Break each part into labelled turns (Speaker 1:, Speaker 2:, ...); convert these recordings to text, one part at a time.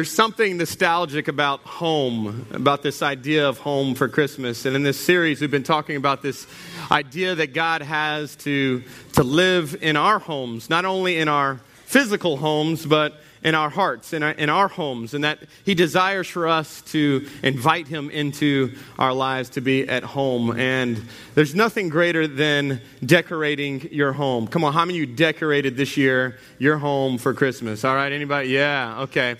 Speaker 1: There's something nostalgic about home, about this idea of home for Christmas. And in this series, we've been talking about this idea that God has to, to live in our homes, not only in our physical homes, but in our hearts, in our, in our homes, and that He desires for us to invite Him into our lives to be at home. And there's nothing greater than decorating your home. Come on, how many of you decorated this year your home for Christmas? All right, anybody? Yeah, okay.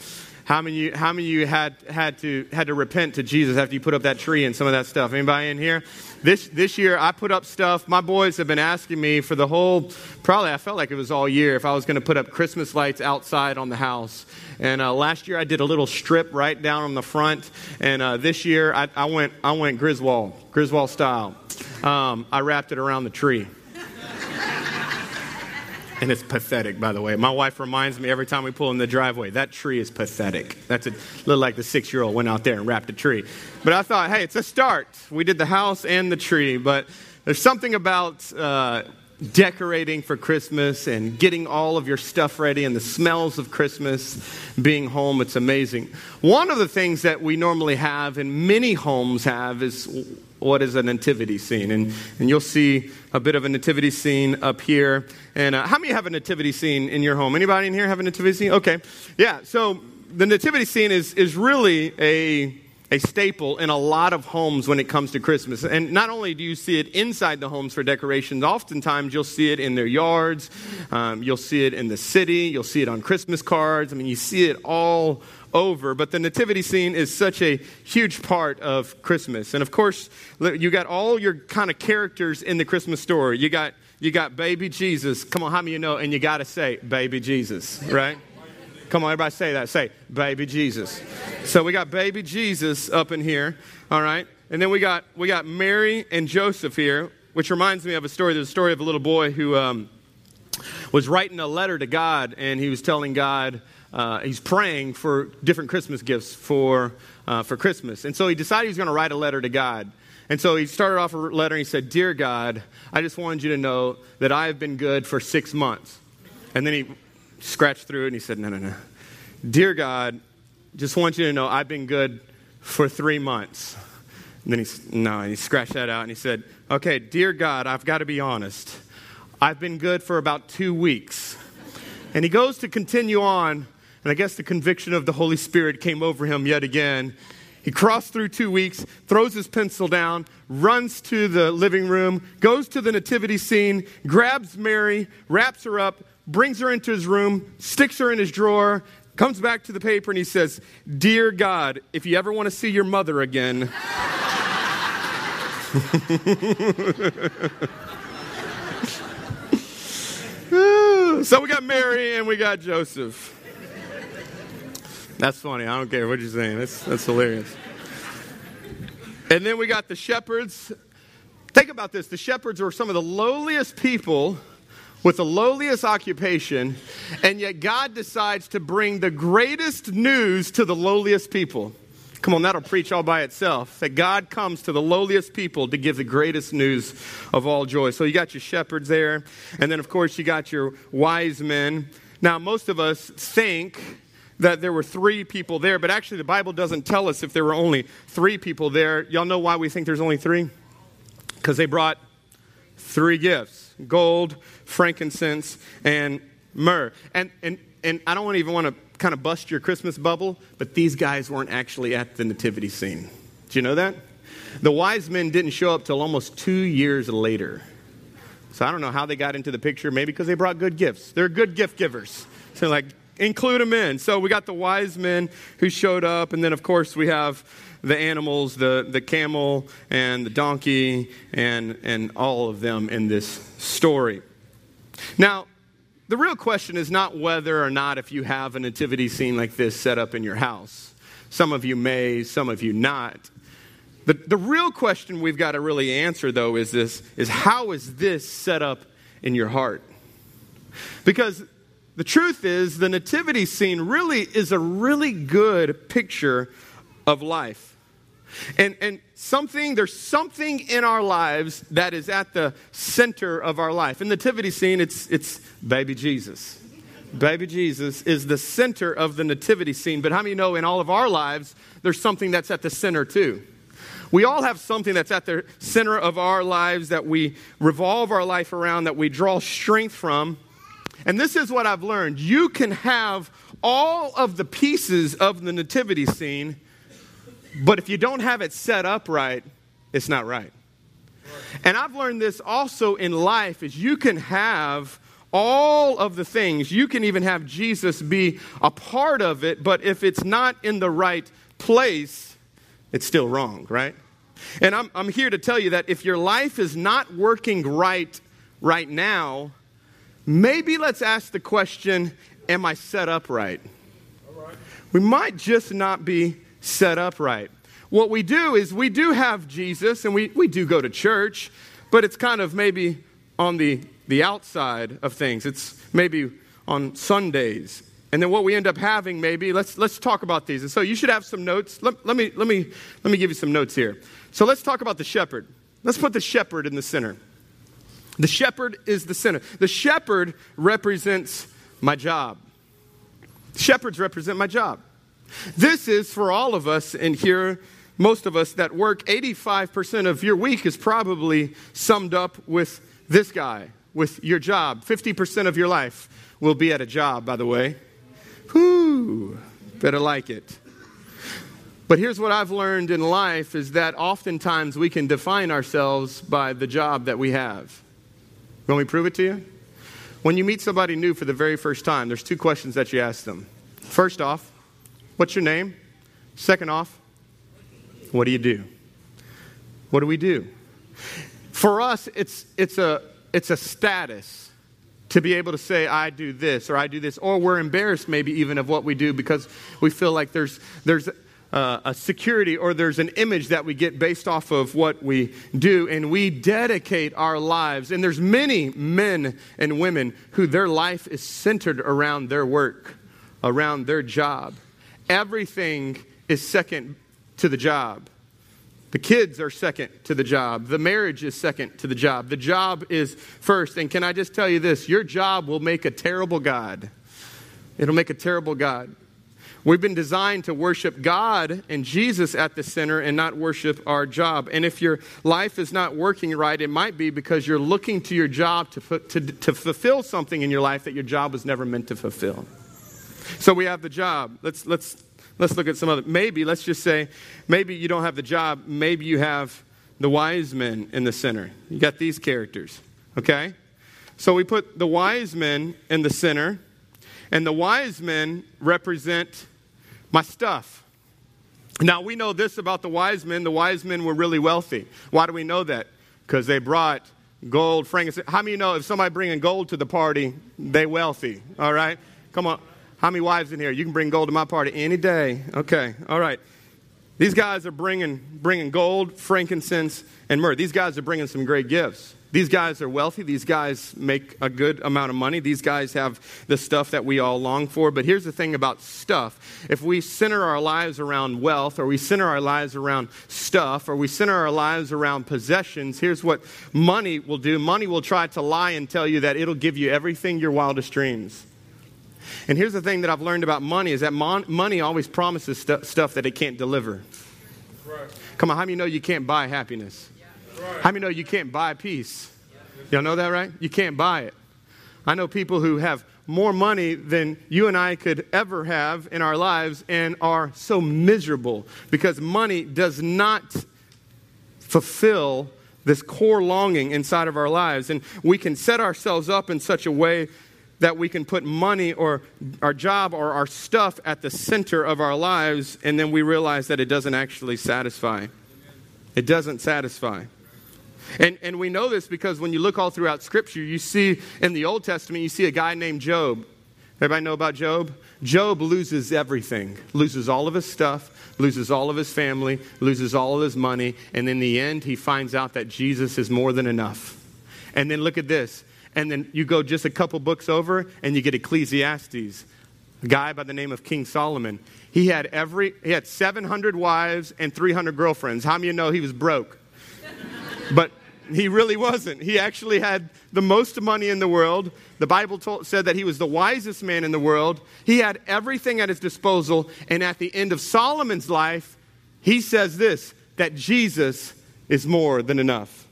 Speaker 1: How many, you, how many of you had, had, to, had to repent to Jesus after you put up that tree and some of that stuff? Anybody in here? This, this year, I put up stuff. My boys have been asking me for the whole, probably I felt like it was all year, if I was going to put up Christmas lights outside on the house. And uh, last year, I did a little strip right down on the front. And uh, this year, I, I, went, I went Griswold, Griswold style. Um, I wrapped it around the tree. And it's pathetic, by the way. My wife reminds me every time we pull in the driveway, that tree is pathetic. That's a little like the six year old went out there and wrapped a tree. But I thought, hey, it's a start. We did the house and the tree, but there's something about uh, decorating for Christmas and getting all of your stuff ready and the smells of Christmas being home. It's amazing. One of the things that we normally have and many homes have is what is a nativity scene. And, and you'll see a bit of a nativity scene up here. And uh, how many have a nativity scene in your home? Anybody in here have a nativity scene? Okay. Yeah, so the nativity scene is, is really a a staple in a lot of homes when it comes to Christmas. And not only do you see it inside the homes for decorations, oftentimes you'll see it in their yards, um, you'll see it in the city, you'll see it on Christmas cards. I mean, you see it all over. But the nativity scene is such a huge part of Christmas. And of course, you got all your kind of characters in the Christmas story. You got you got baby Jesus. Come on, how many you know? And you got to say baby Jesus, right? Come on, everybody say that. Say, baby Jesus. So we got baby Jesus up in here, all right? And then we got, we got Mary and Joseph here, which reminds me of a story. There's a story of a little boy who um, was writing a letter to God, and he was telling God, uh, he's praying for different Christmas gifts for, uh, for Christmas. And so he decided he was going to write a letter to God. And so he started off a letter and he said, Dear God, I just wanted you to know that I have been good for six months. And then he scratched through it and he said, No, no, no. Dear God, just want you to know I've been good for three months. And then he, no, and he scratched that out and he said, Okay, dear God, I've got to be honest. I've been good for about two weeks. And he goes to continue on, and I guess the conviction of the Holy Spirit came over him yet again. He crossed through two weeks, throws his pencil down, runs to the living room, goes to the nativity scene, grabs Mary, wraps her up, brings her into his room, sticks her in his drawer, comes back to the paper and he says, Dear God, if you ever want to see your mother again, so we got Mary and we got Joseph. That's funny. I don't care what you're saying. That's, that's hilarious. And then we got the shepherds. Think about this the shepherds were some of the lowliest people with the lowliest occupation, and yet God decides to bring the greatest news to the lowliest people. Come on, that'll preach all by itself. That God comes to the lowliest people to give the greatest news of all joy. So you got your shepherds there, and then, of course, you got your wise men. Now, most of us think that there were three people there, but actually, the Bible doesn't tell us if there were only three people there. Y'all know why we think there's only three? Because they brought three gifts gold, frankincense, and myrrh. And, and, and I don't even want to kind of bust your Christmas bubble, but these guys weren't actually at the nativity scene. Do you know that? The wise men didn't show up till almost two years later. So I don't know how they got into the picture. Maybe because they brought good gifts. They're good gift givers. So, like, include them in. So we got the wise men who showed up, and then, of course, we have the animals, the, the camel and the donkey, and, and all of them in this story. Now, the real question is not whether or not if you have a nativity scene like this set up in your house. Some of you may, some of you not. The, the real question we've got to really answer, though, is this is how is this set up in your heart? Because the truth is, the nativity scene really is a really good picture of life. And, and something, there's something in our lives that is at the center of our life. In the nativity scene, it's, it's baby Jesus. Baby Jesus is the center of the nativity scene. But how many know in all of our lives, there's something that's at the center too? We all have something that's at the center of our lives that we revolve our life around, that we draw strength from. And this is what I've learned you can have all of the pieces of the nativity scene, but if you don't have it set up right, it's not right. And I've learned this also in life is you can have all of the things. You can even have Jesus be a part of it, but if it's not in the right place, it's still wrong, right? And I'm, I'm here to tell you that if your life is not working right right now, maybe let's ask the question Am I set up right? We might just not be set up right. What we do is we do have Jesus and we, we do go to church, but it's kind of maybe on the, the outside of things. It's maybe on Sundays. And then what we end up having maybe, let's, let's talk about these. And so you should have some notes. Let, let, me, let, me, let me give you some notes here. So let's talk about the shepherd. Let's put the shepherd in the center. The shepherd is the center. The shepherd represents my job. Shepherds represent my job. This is for all of us in here, most of us that work, 85% of your week is probably summed up with this guy, with your job. 50% of your life will be at a job, by the way. Whoo, better like it. But here's what I've learned in life is that oftentimes we can define ourselves by the job that we have. Let me prove it to you? When you meet somebody new for the very first time, there's two questions that you ask them. First off, what's your name? Second off, what do you do? What do we do? For us, it's, it's, a, it's a status to be able to say, I do this or I do this, or we're embarrassed maybe even of what we do because we feel like there's, there's uh, a security or there's an image that we get based off of what we do and we dedicate our lives and there's many men and women who their life is centered around their work around their job everything is second to the job the kids are second to the job. The marriage is second to the job. The job is first. And can I just tell you this? Your job will make a terrible God. It'll make a terrible God. We've been designed to worship God and Jesus at the center and not worship our job. And if your life is not working right, it might be because you're looking to your job to, to, to fulfill something in your life that your job was never meant to fulfill. So we have the job. Let's, let's, let's look at some other. Maybe, let's just say, maybe you don't have the job. Maybe you have the wise men in the center. You got these characters, okay? So we put the wise men in the center, and the wise men represent my stuff. Now, we know this about the wise men. The wise men were really wealthy. Why do we know that? Because they brought gold, frankincense. How many know if somebody bringing gold to the party, they wealthy? All right? Come on. How many wives in here? You can bring gold to my party any day. Okay. All right. These guys are bringing, bringing gold, frankincense, and myrrh. These guys are bringing some great gifts. These guys are wealthy. These guys make a good amount of money. These guys have the stuff that we all long for. But here's the thing about stuff. If we center our lives around wealth, or we center our lives around stuff, or we center our lives around possessions, here's what money will do money will try to lie and tell you that it'll give you everything your wildest dreams. And here's the thing that I've learned about money is that mon- money always promises stu- stuff that it can't deliver. Right. Come on, how many know you can't buy happiness? How many know you can't buy peace? Y'all know that, right? You can't buy it. I know people who have more money than you and I could ever have in our lives and are so miserable because money does not fulfill this core longing inside of our lives. And we can set ourselves up in such a way that we can put money or our job or our stuff at the center of our lives, and then we realize that it doesn't actually satisfy. It doesn't satisfy. And, and we know this because when you look all throughout Scripture, you see in the Old Testament, you see a guy named Job. Everybody know about Job? Job loses everything, loses all of his stuff, loses all of his family, loses all of his money, and in the end, he finds out that Jesus is more than enough. And then look at this. And then you go just a couple books over, and you get Ecclesiastes, a guy by the name of King Solomon. He had every he had 700 wives and 300 girlfriends. How many of you know he was broke? But He really wasn't. He actually had the most money in the world. The Bible told, said that he was the wisest man in the world. He had everything at his disposal. And at the end of Solomon's life, he says this that Jesus is more than enough.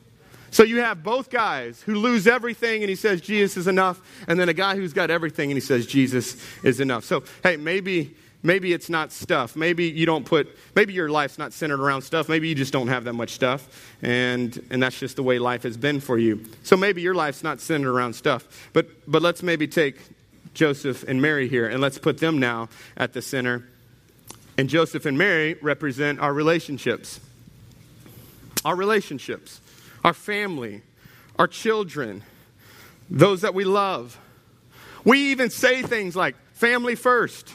Speaker 1: So you have both guys who lose everything and he says Jesus is enough, and then a guy who's got everything and he says Jesus is enough. So, hey, maybe maybe it's not stuff. Maybe you don't put maybe your life's not centered around stuff. Maybe you just don't have that much stuff and and that's just the way life has been for you. So maybe your life's not centered around stuff. But but let's maybe take Joseph and Mary here and let's put them now at the center. And Joseph and Mary represent our relationships. Our relationships our family, our children, those that we love. We even say things like family first.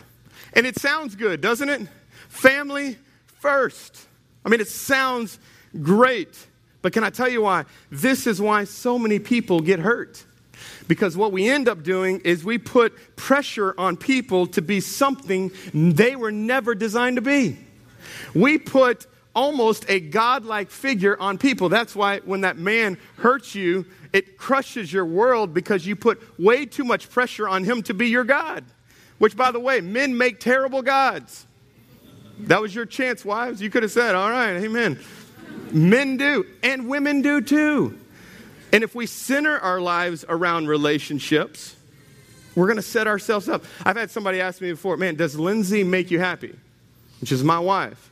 Speaker 1: And it sounds good, doesn't it? Family first. I mean, it sounds great. But can I tell you why? This is why so many people get hurt. Because what we end up doing is we put pressure on people to be something they were never designed to be. We put almost a godlike figure on people. That's why when that man hurts you, it crushes your world because you put way too much pressure on him to be your God. Which, by the way, men make terrible gods. That was your chance, wives. You could have said, All right, amen. Men do, and women do too. And if we center our lives around relationships, we're going to set ourselves up. I've had somebody ask me before, Man, does Lindsay make you happy? Which is my wife.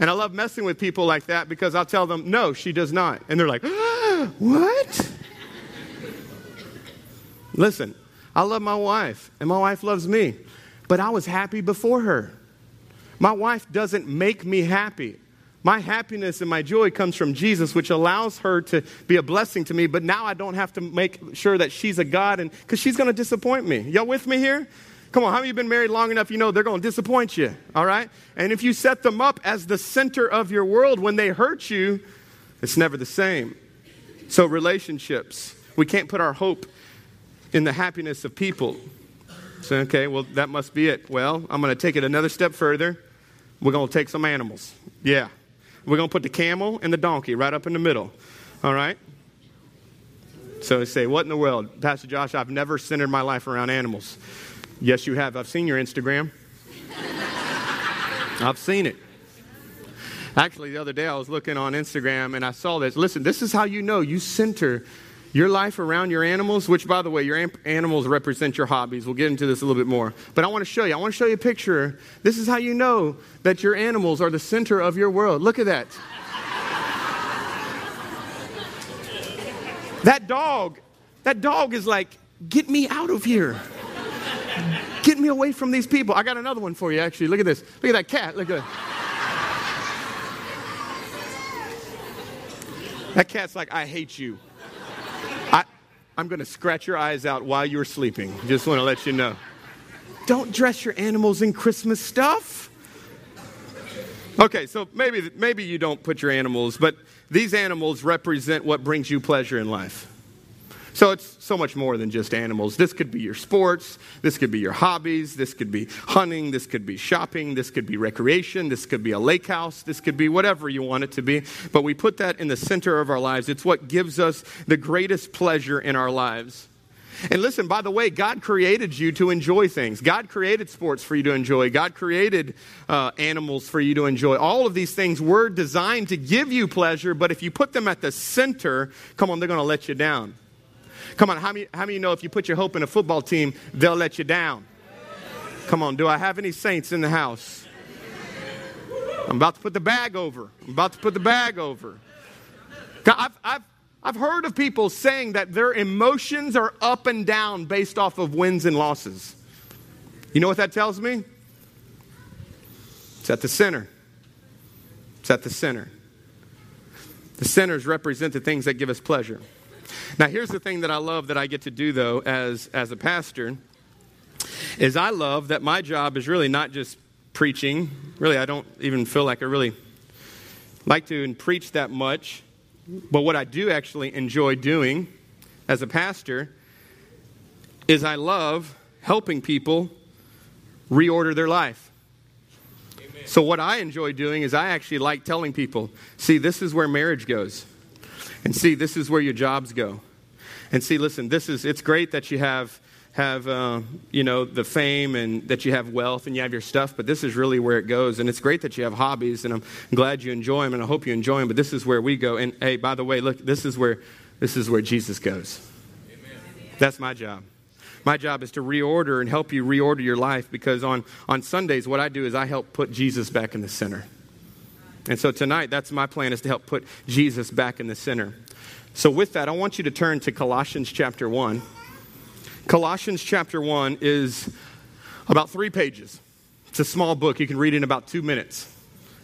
Speaker 1: And I love messing with people like that because I'll tell them, no, she does not. And they're like, what? Listen, I love my wife, and my wife loves me, but I was happy before her. My wife doesn't make me happy. My happiness and my joy comes from Jesus, which allows her to be a blessing to me, but now I don't have to make sure that she's a God, and because she's going to disappoint me. Y'all with me here? Come on, how many you been married long enough? You know they're going to disappoint you, all right? And if you set them up as the center of your world, when they hurt you, it's never the same. So, relationships, we can't put our hope in the happiness of people. So, okay, well, that must be it. Well, I'm going to take it another step further. We're going to take some animals. Yeah. We're going to put the camel and the donkey right up in the middle. All right? So, say, what in the world? Pastor Josh, I've never centered my life around animals. Yes, you have. I've seen your Instagram. I've seen it. Actually, the other day I was looking on Instagram and I saw this. Listen, this is how you know you center your life around your animals, which, by the way, your animals represent your hobbies. We'll get into this a little bit more. But I want to show you. I want to show you a picture. This is how you know that your animals are the center of your world. Look at that. that dog, that dog is like, get me out of here. Get me away from these people. I got another one for you, actually. Look at this. Look at that cat. Look at that. That cat's like, I hate you. I'm going to scratch your eyes out while you're sleeping. Just want to let you know. Don't dress your animals in Christmas stuff. Okay, so maybe, maybe you don't put your animals, but these animals represent what brings you pleasure in life. So it's so much more than just animals. This could be your sports, this could be your hobbies, this could be hunting, this could be shopping, this could be recreation, this could be a lake house, this could be whatever you want it to be. But we put that in the center of our lives. It's what gives us the greatest pleasure in our lives. And listen, by the way, God created you to enjoy things. God created sports for you to enjoy. God created uh, animals for you to enjoy. All of these things were designed to give you pleasure, but if you put them at the center, come on, they're going to let you down. Come on, how many, how many know if you put your hope in a football team, they'll let you down? Come on, do I have any saints in the house? I'm about to put the bag over. I'm about to put the bag over. I've, I've, I've heard of people saying that their emotions are up and down based off of wins and losses. You know what that tells me? It's at the center. It's at the center. The centers represent the things that give us pleasure. Now, here's the thing that I love that I get to do, though, as, as a pastor, is I love that my job is really not just preaching. Really, I don't even feel like I really like to preach that much. But what I do actually enjoy doing as a pastor is I love helping people reorder their life. Amen. So, what I enjoy doing is I actually like telling people see, this is where marriage goes. And see, this is where your jobs go. And see, listen, this is, it's great that you have, have uh, you know, the fame and that you have wealth and you have your stuff, but this is really where it goes. And it's great that you have hobbies, and I'm glad you enjoy them, and I hope you enjoy them, but this is where we go. And hey, by the way, look, this is where, this is where Jesus goes. Amen. That's my job. My job is to reorder and help you reorder your life because on, on Sundays, what I do is I help put Jesus back in the center. And so tonight, that's my plan is to help put Jesus back in the center. So, with that, I want you to turn to Colossians chapter 1. Colossians chapter 1 is about three pages. It's a small book. You can read it in about two minutes.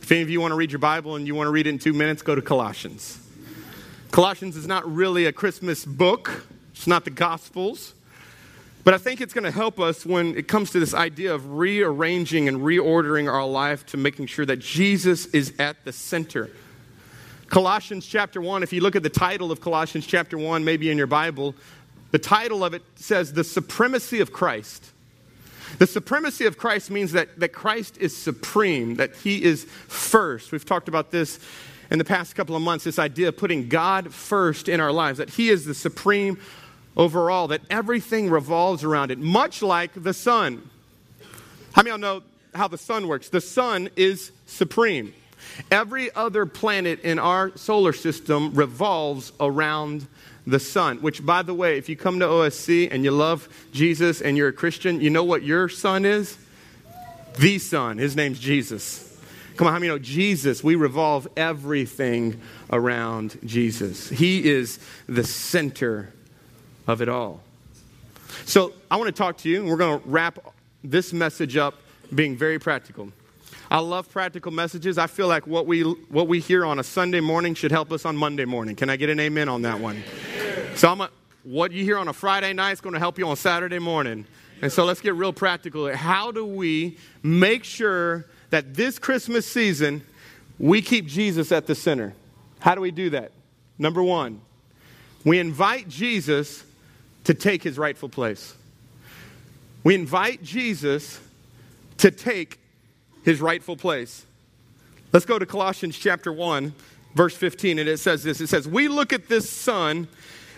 Speaker 1: If any of you want to read your Bible and you want to read it in two minutes, go to Colossians. Colossians is not really a Christmas book, it's not the Gospels. But I think it's going to help us when it comes to this idea of rearranging and reordering our life to making sure that Jesus is at the center. Colossians chapter 1, if you look at the title of Colossians chapter 1, maybe in your Bible, the title of it says The Supremacy of Christ. The supremacy of Christ means that, that Christ is supreme, that he is first. We've talked about this in the past couple of months this idea of putting God first in our lives, that he is the supreme overall, that everything revolves around it, much like the sun. How many of y'all know how the sun works? The sun is supreme. Every other planet in our solar system revolves around the sun, which, by the way, if you come to OSC and you love Jesus and you're a Christian, you know what your sun is? The sun. His name's Jesus. Come on, how many know Jesus? We revolve everything around Jesus. He is the center of it all. So I want to talk to you, and we're going to wrap this message up being very practical. I love practical messages. I feel like what we, what we hear on a Sunday morning should help us on Monday morning. Can I get an amen on that one? So I'm a, what you hear on a Friday night is going to help you on Saturday morning. And so let's get real practical. How do we make sure that this Christmas season we keep Jesus at the center? How do we do that? Number one, we invite Jesus to take his rightful place. We invite Jesus to take his rightful place. Let's go to Colossians chapter 1, verse 15, and it says this It says, We look at this Son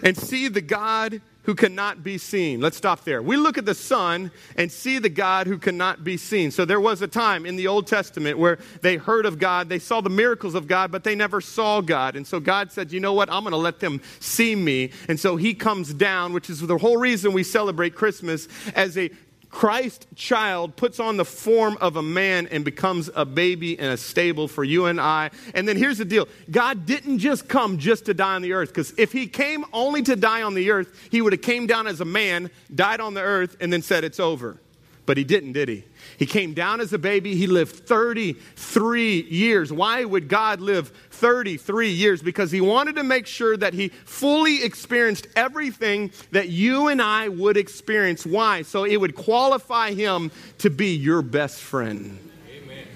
Speaker 1: and see the God who cannot be seen. Let's stop there. We look at the Son and see the God who cannot be seen. So there was a time in the Old Testament where they heard of God, they saw the miracles of God, but they never saw God. And so God said, You know what? I'm going to let them see me. And so he comes down, which is the whole reason we celebrate Christmas as a Christ child puts on the form of a man and becomes a baby in a stable for you and I. And then here's the deal God didn't just come just to die on the earth, because if he came only to die on the earth, he would have came down as a man, died on the earth, and then said it's over. But he didn't, did he? He came down as a baby. He lived 33 years. Why would God live 33 years? Because he wanted to make sure that he fully experienced everything that you and I would experience. Why? So it would qualify him to be your best friend. Amen.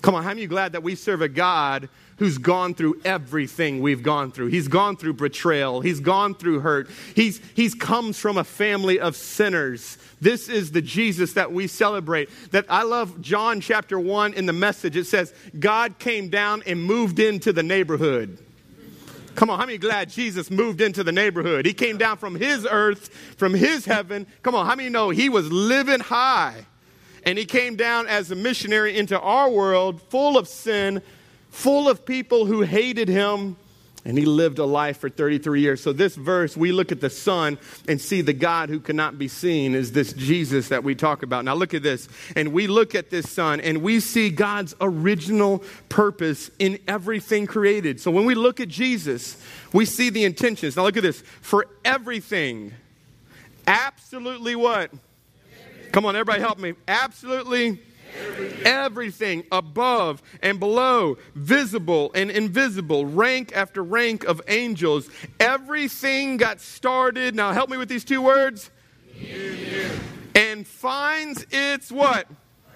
Speaker 1: Come on, how many you glad that we serve a God who's gone through everything we've gone through. He's gone through betrayal. He's gone through hurt. He's, he's comes from a family of sinners. This is the Jesus that we celebrate. That I love John chapter 1 in the message. It says, God came down and moved into the neighborhood. Come on, how many glad Jesus moved into the neighborhood? He came down from his earth, from his heaven. Come on, how many know he was living high? And he came down as a missionary into our world full of sin, full of people who hated him. And he lived a life for 33 years. So, this verse, we look at the Son and see the God who cannot be seen is this Jesus that we talk about. Now, look at this. And we look at this Son and we see God's original purpose in everything created. So, when we look at Jesus, we see the intentions. Now, look at this. For everything, absolutely what? Come on, everybody help me. Absolutely Everything. Above and below, visible and invisible, rank after rank of angels. Everything got started. Now help me with these two words. And finds its what?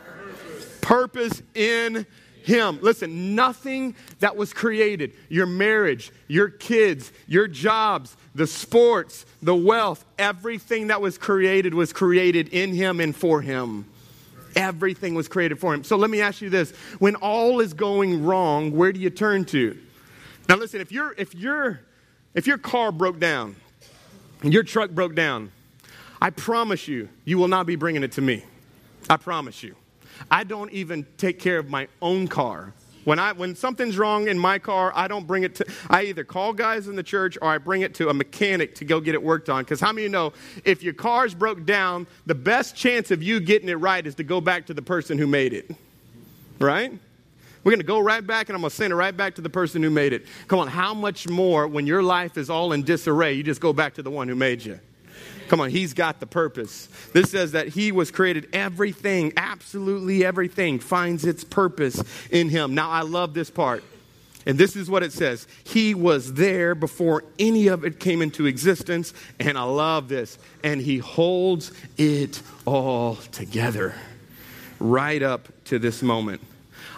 Speaker 1: Purpose, Purpose in him. Listen, nothing that was created, your marriage, your kids, your jobs, the sports, the wealth, everything that was created was created in him and for him. Everything was created for him. So let me ask you this when all is going wrong, where do you turn to? Now listen, if your if your if your car broke down, your truck broke down, I promise you, you will not be bringing it to me. I promise you. I don't even take care of my own car. When, I, when something's wrong in my car, I don't bring it to, I either call guys in the church or I bring it to a mechanic to go get it worked on. Because how many of you know if your car's broke down, the best chance of you getting it right is to go back to the person who made it? Right? We're going to go right back and I'm going to send it right back to the person who made it. Come on, how much more when your life is all in disarray, you just go back to the one who made you? Come on, he's got the purpose. This says that he was created, everything, absolutely everything, finds its purpose in him. Now, I love this part. And this is what it says He was there before any of it came into existence. And I love this. And He holds it all together right up to this moment.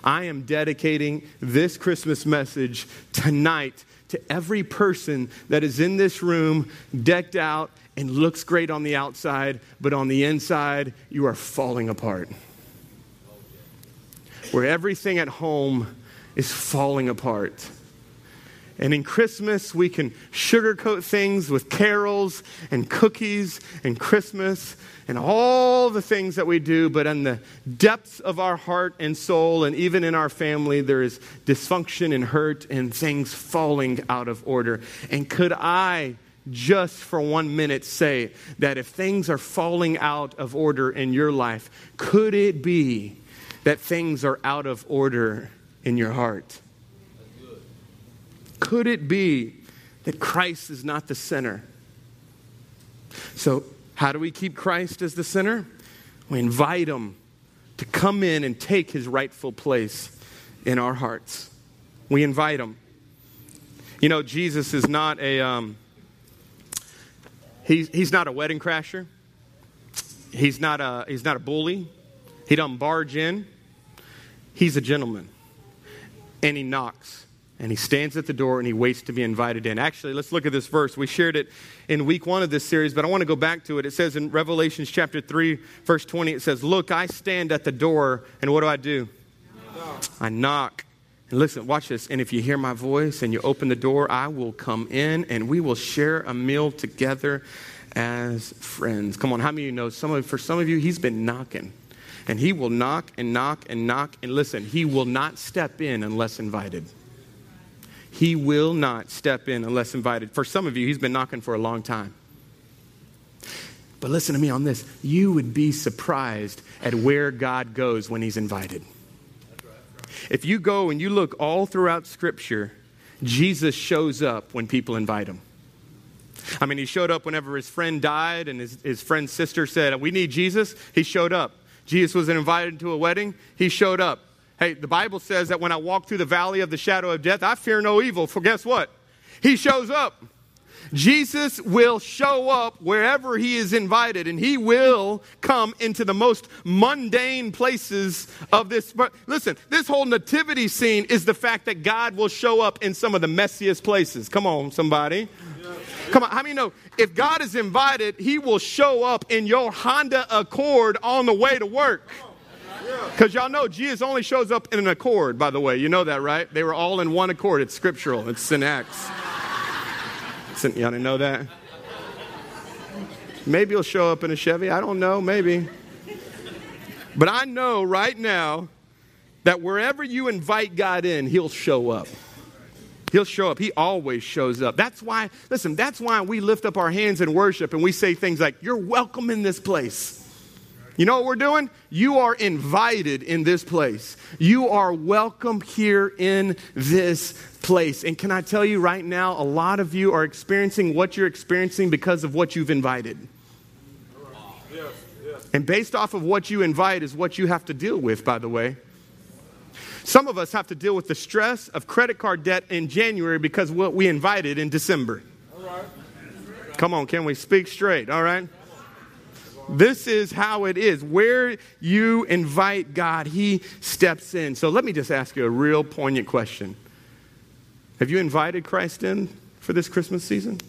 Speaker 1: I am dedicating this Christmas message tonight to every person that is in this room, decked out and looks great on the outside, but on the inside, you are falling apart. Where everything at home is falling apart. And in Christmas, we can sugarcoat things with carols and cookies and Christmas and all the things that we do, but in the depths of our heart and soul, and even in our family, there is dysfunction and hurt and things falling out of order. And could I just for one minute say that if things are falling out of order in your life, could it be that things are out of order in your heart? Could it be that Christ is not the center? So, how do we keep Christ as the center? We invite him to come in and take his rightful place in our hearts. We invite him. You know, Jesus is not a. Um, he's, he's not a wedding crasher. He's not a, he's not a bully. He doesn't barge in. He's a gentleman. And he knocks and he stands at the door and he waits to be invited in. Actually, let's look at this verse. We shared it in week one of this series, but I want to go back to it. It says in Revelations chapter 3, verse 20, it says, Look, I stand at the door, and what do I do? Knock. I knock. And listen, watch this. And if you hear my voice and you open the door, I will come in and we will share a meal together as friends. Come on, how many of you know some of for some of you, he's been knocking. And he will knock and knock and knock. And listen, he will not step in unless invited. He will not step in unless invited. For some of you, he's been knocking for a long time. But listen to me on this. You would be surprised at where God goes when he's invited. If you go and you look all throughout Scripture, Jesus shows up when people invite him. I mean, he showed up whenever his friend died and his, his friend's sister said, We need Jesus. He showed up. Jesus was invited to a wedding. He showed up. Hey, the Bible says that when I walk through the valley of the shadow of death, I fear no evil. For guess what? He shows up. Jesus will show up wherever he is invited, and he will come into the most mundane places of this. But listen, this whole nativity scene is the fact that God will show up in some of the messiest places. Come on, somebody. Come on, how many know if God is invited, he will show up in your Honda Accord on the way to work? Because y'all know Jesus only shows up in an accord, by the way. You know that, right? They were all in one accord. It's scriptural, it's Acts. Y'all didn't know that? Maybe he'll show up in a Chevy. I don't know. Maybe. But I know right now that wherever you invite God in, he'll show up. He'll show up. He always shows up. That's why, listen, that's why we lift up our hands in worship and we say things like, You're welcome in this place. You know what we're doing? You are invited in this place. You are welcome here in this place. And can I tell you right now, a lot of you are experiencing what you're experiencing because of what you've invited. And based off of what you invite is what you have to deal with, by the way. Some of us have to deal with the stress of credit card debt in January because what we invited in December. Come on, can we speak straight? All right? This is how it is. Where you invite God, He steps in. So let me just ask you a real poignant question Have you invited Christ in for this Christmas season?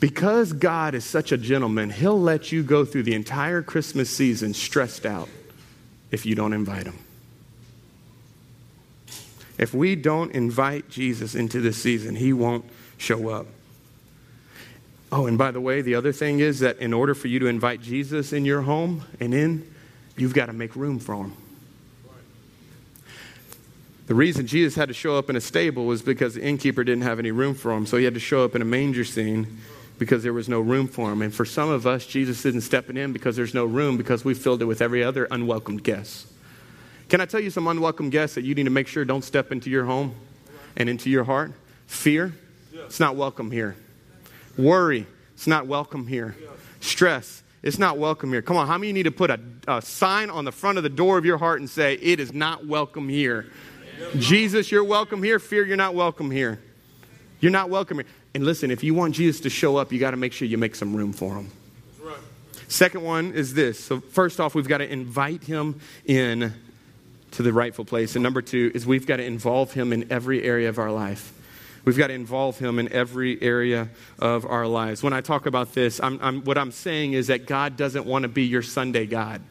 Speaker 1: Because God is such a gentleman, He'll let you go through the entire Christmas season stressed out if you don't invite Him. If we don't invite Jesus into this season, he won't show up. Oh, and by the way, the other thing is that in order for you to invite Jesus in your home and in, you've got to make room for him. The reason Jesus had to show up in a stable was because the innkeeper didn't have any room for him. So he had to show up in a manger scene because there was no room for him. And for some of us, Jesus isn't stepping in because there's no room because we filled it with every other unwelcome guest. Can I tell you some unwelcome guests that you need to make sure don't step into your home and into your heart? Fear, it's not welcome here. Worry, it's not welcome here. Stress, it's not welcome here. Come on, how many need to put a, a sign on the front of the door of your heart and say, It is not welcome here? Jesus, you're welcome here. Fear, you're not welcome here. You're not welcome here. And listen, if you want Jesus to show up, you got to make sure you make some room for him. Right. Second one is this. So, first off, we've got to invite him in to the rightful place. And number two is we've got to involve him in every area of our life. We've got to involve him in every area of our lives. When I talk about this, I'm, I'm, what I'm saying is that God doesn't want to be your Sunday God.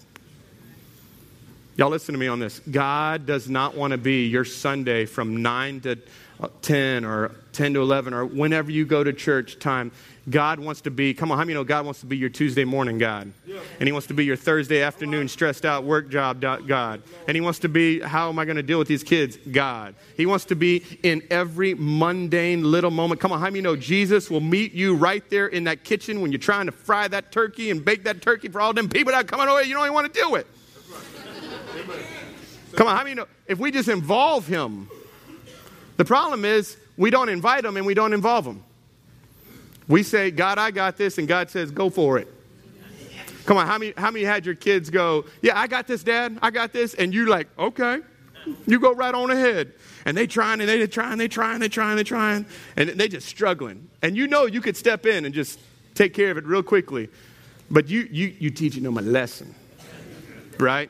Speaker 1: Y'all listen to me on this. God does not want to be your Sunday from 9 to 10 or 10 to 11 or whenever you go to church time. God wants to be, come on, how many know God wants to be your Tuesday morning God? Yeah. And He wants to be your Thursday afternoon stressed out work job God. And He wants to be, how am I going to deal with these kids? God. He wants to be in every mundane little moment. Come on, how many know Jesus will meet you right there in that kitchen when you're trying to fry that turkey and bake that turkey for all them people that are coming over you don't even want to deal with? Come on, how many know? If we just involve Him, the problem is we don't invite Him and we don't involve Him. We say, God, I got this, and God says, go for it. Come on, how many, how many had your kids go, Yeah, I got this, Dad, I got this, and you're like, okay, you go right on ahead. And they trying and they trying, they trying, they trying, they trying, and they just struggling. And you know you could step in and just take care of it real quickly. But you you you teaching them a lesson. Right?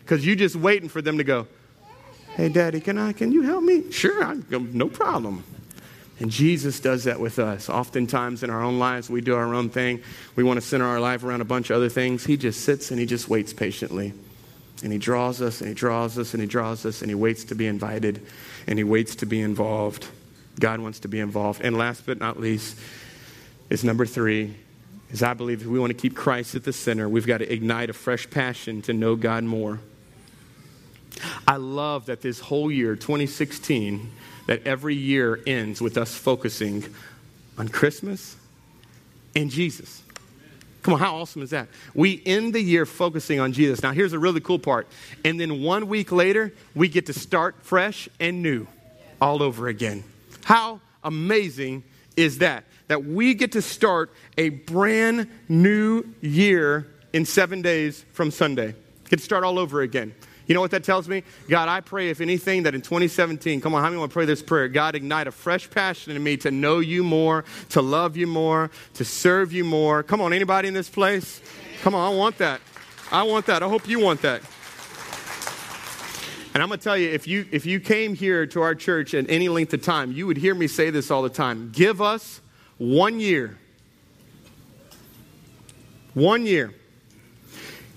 Speaker 1: Because you just waiting for them to go, Hey daddy, can I can you help me? Sure, I, no problem. And Jesus does that with us. Oftentimes in our own lives, we do our own thing. We want to center our life around a bunch of other things. He just sits and he just waits patiently. And he draws us and he draws us and he draws us and he waits to be invited and he waits to be involved. God wants to be involved. And last but not least is number three is I believe if we want to keep Christ at the center, we've got to ignite a fresh passion to know God more. I love that this whole year, 2016, that every year ends with us focusing on Christmas and Jesus. Come on, how awesome is that? We end the year focusing on Jesus. Now, here's a really cool part. And then one week later, we get to start fresh and new all over again. How amazing is that? That we get to start a brand new year in seven days from Sunday. Get to start all over again. You know what that tells me? God, I pray, if anything, that in 2017, come on, how many want to pray this prayer? God, ignite a fresh passion in me to know you more, to love you more, to serve you more. Come on, anybody in this place? Come on, I want that. I want that. I hope you want that. And I'm going to tell you, if you, if you came here to our church at any length of time, you would hear me say this all the time. Give us one year. One year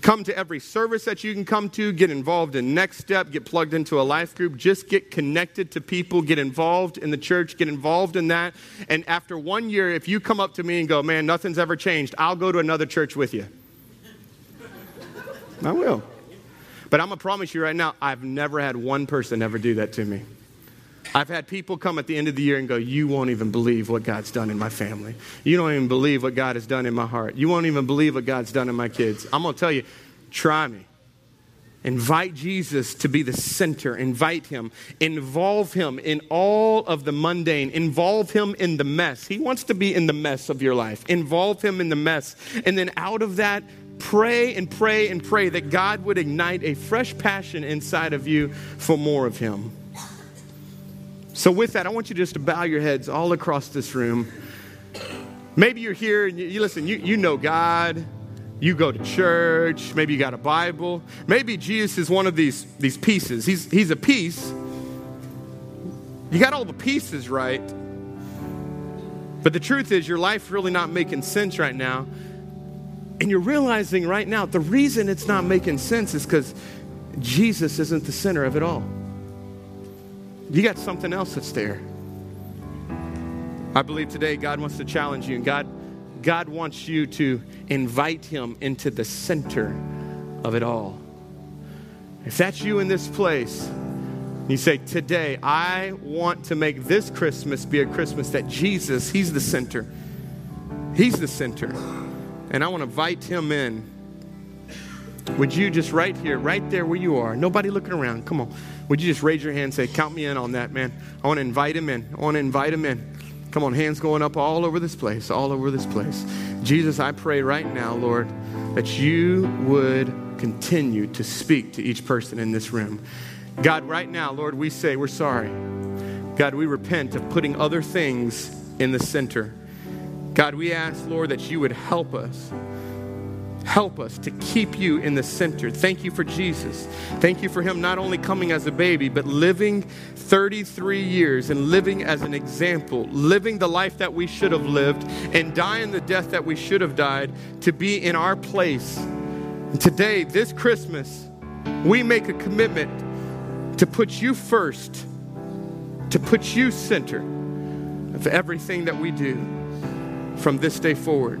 Speaker 1: Come to every service that you can come to, get involved in Next Step, get plugged into a life group, just get connected to people, get involved in the church, get involved in that. And after one year, if you come up to me and go, man, nothing's ever changed, I'll go to another church with you. I will. But I'm going to promise you right now, I've never had one person ever do that to me. I've had people come at the end of the year and go, You won't even believe what God's done in my family. You don't even believe what God has done in my heart. You won't even believe what God's done in my kids. I'm going to tell you, try me. Invite Jesus to be the center. Invite him. Involve him in all of the mundane. Involve him in the mess. He wants to be in the mess of your life. Involve him in the mess. And then out of that, pray and pray and pray that God would ignite a fresh passion inside of you for more of him. So, with that, I want you just to bow your heads all across this room. Maybe you're here and you, you listen, you, you know God, you go to church, maybe you got a Bible. Maybe Jesus is one of these, these pieces. He's, he's a piece. You got all the pieces right. But the truth is, your life really not making sense right now. And you're realizing right now the reason it's not making sense is because Jesus isn't the center of it all. You got something else that's there. I believe today God wants to challenge you, and God, God wants you to invite Him into the center of it all. If that's you in this place, you say, Today, I want to make this Christmas be a Christmas that Jesus, He's the center. He's the center. And I want to invite Him in. Would you just right here, right there where you are, nobody looking around, come on. Would you just raise your hand and say, Count me in on that, man? I want to invite Him in. I want to invite Him in. Come on, hands going up all over this place, all over this place. Jesus, I pray right now, Lord, that you would continue to speak to each person in this room. God, right now, Lord, we say we're sorry. God, we repent of putting other things in the center. God, we ask, Lord, that you would help us Help us to keep you in the center. Thank you for Jesus. Thank you for him not only coming as a baby, but living 33 years and living as an example, living the life that we should have lived and dying the death that we should have died to be in our place. And today, this Christmas, we make a commitment to put you first, to put you center of everything that we do from this day forward.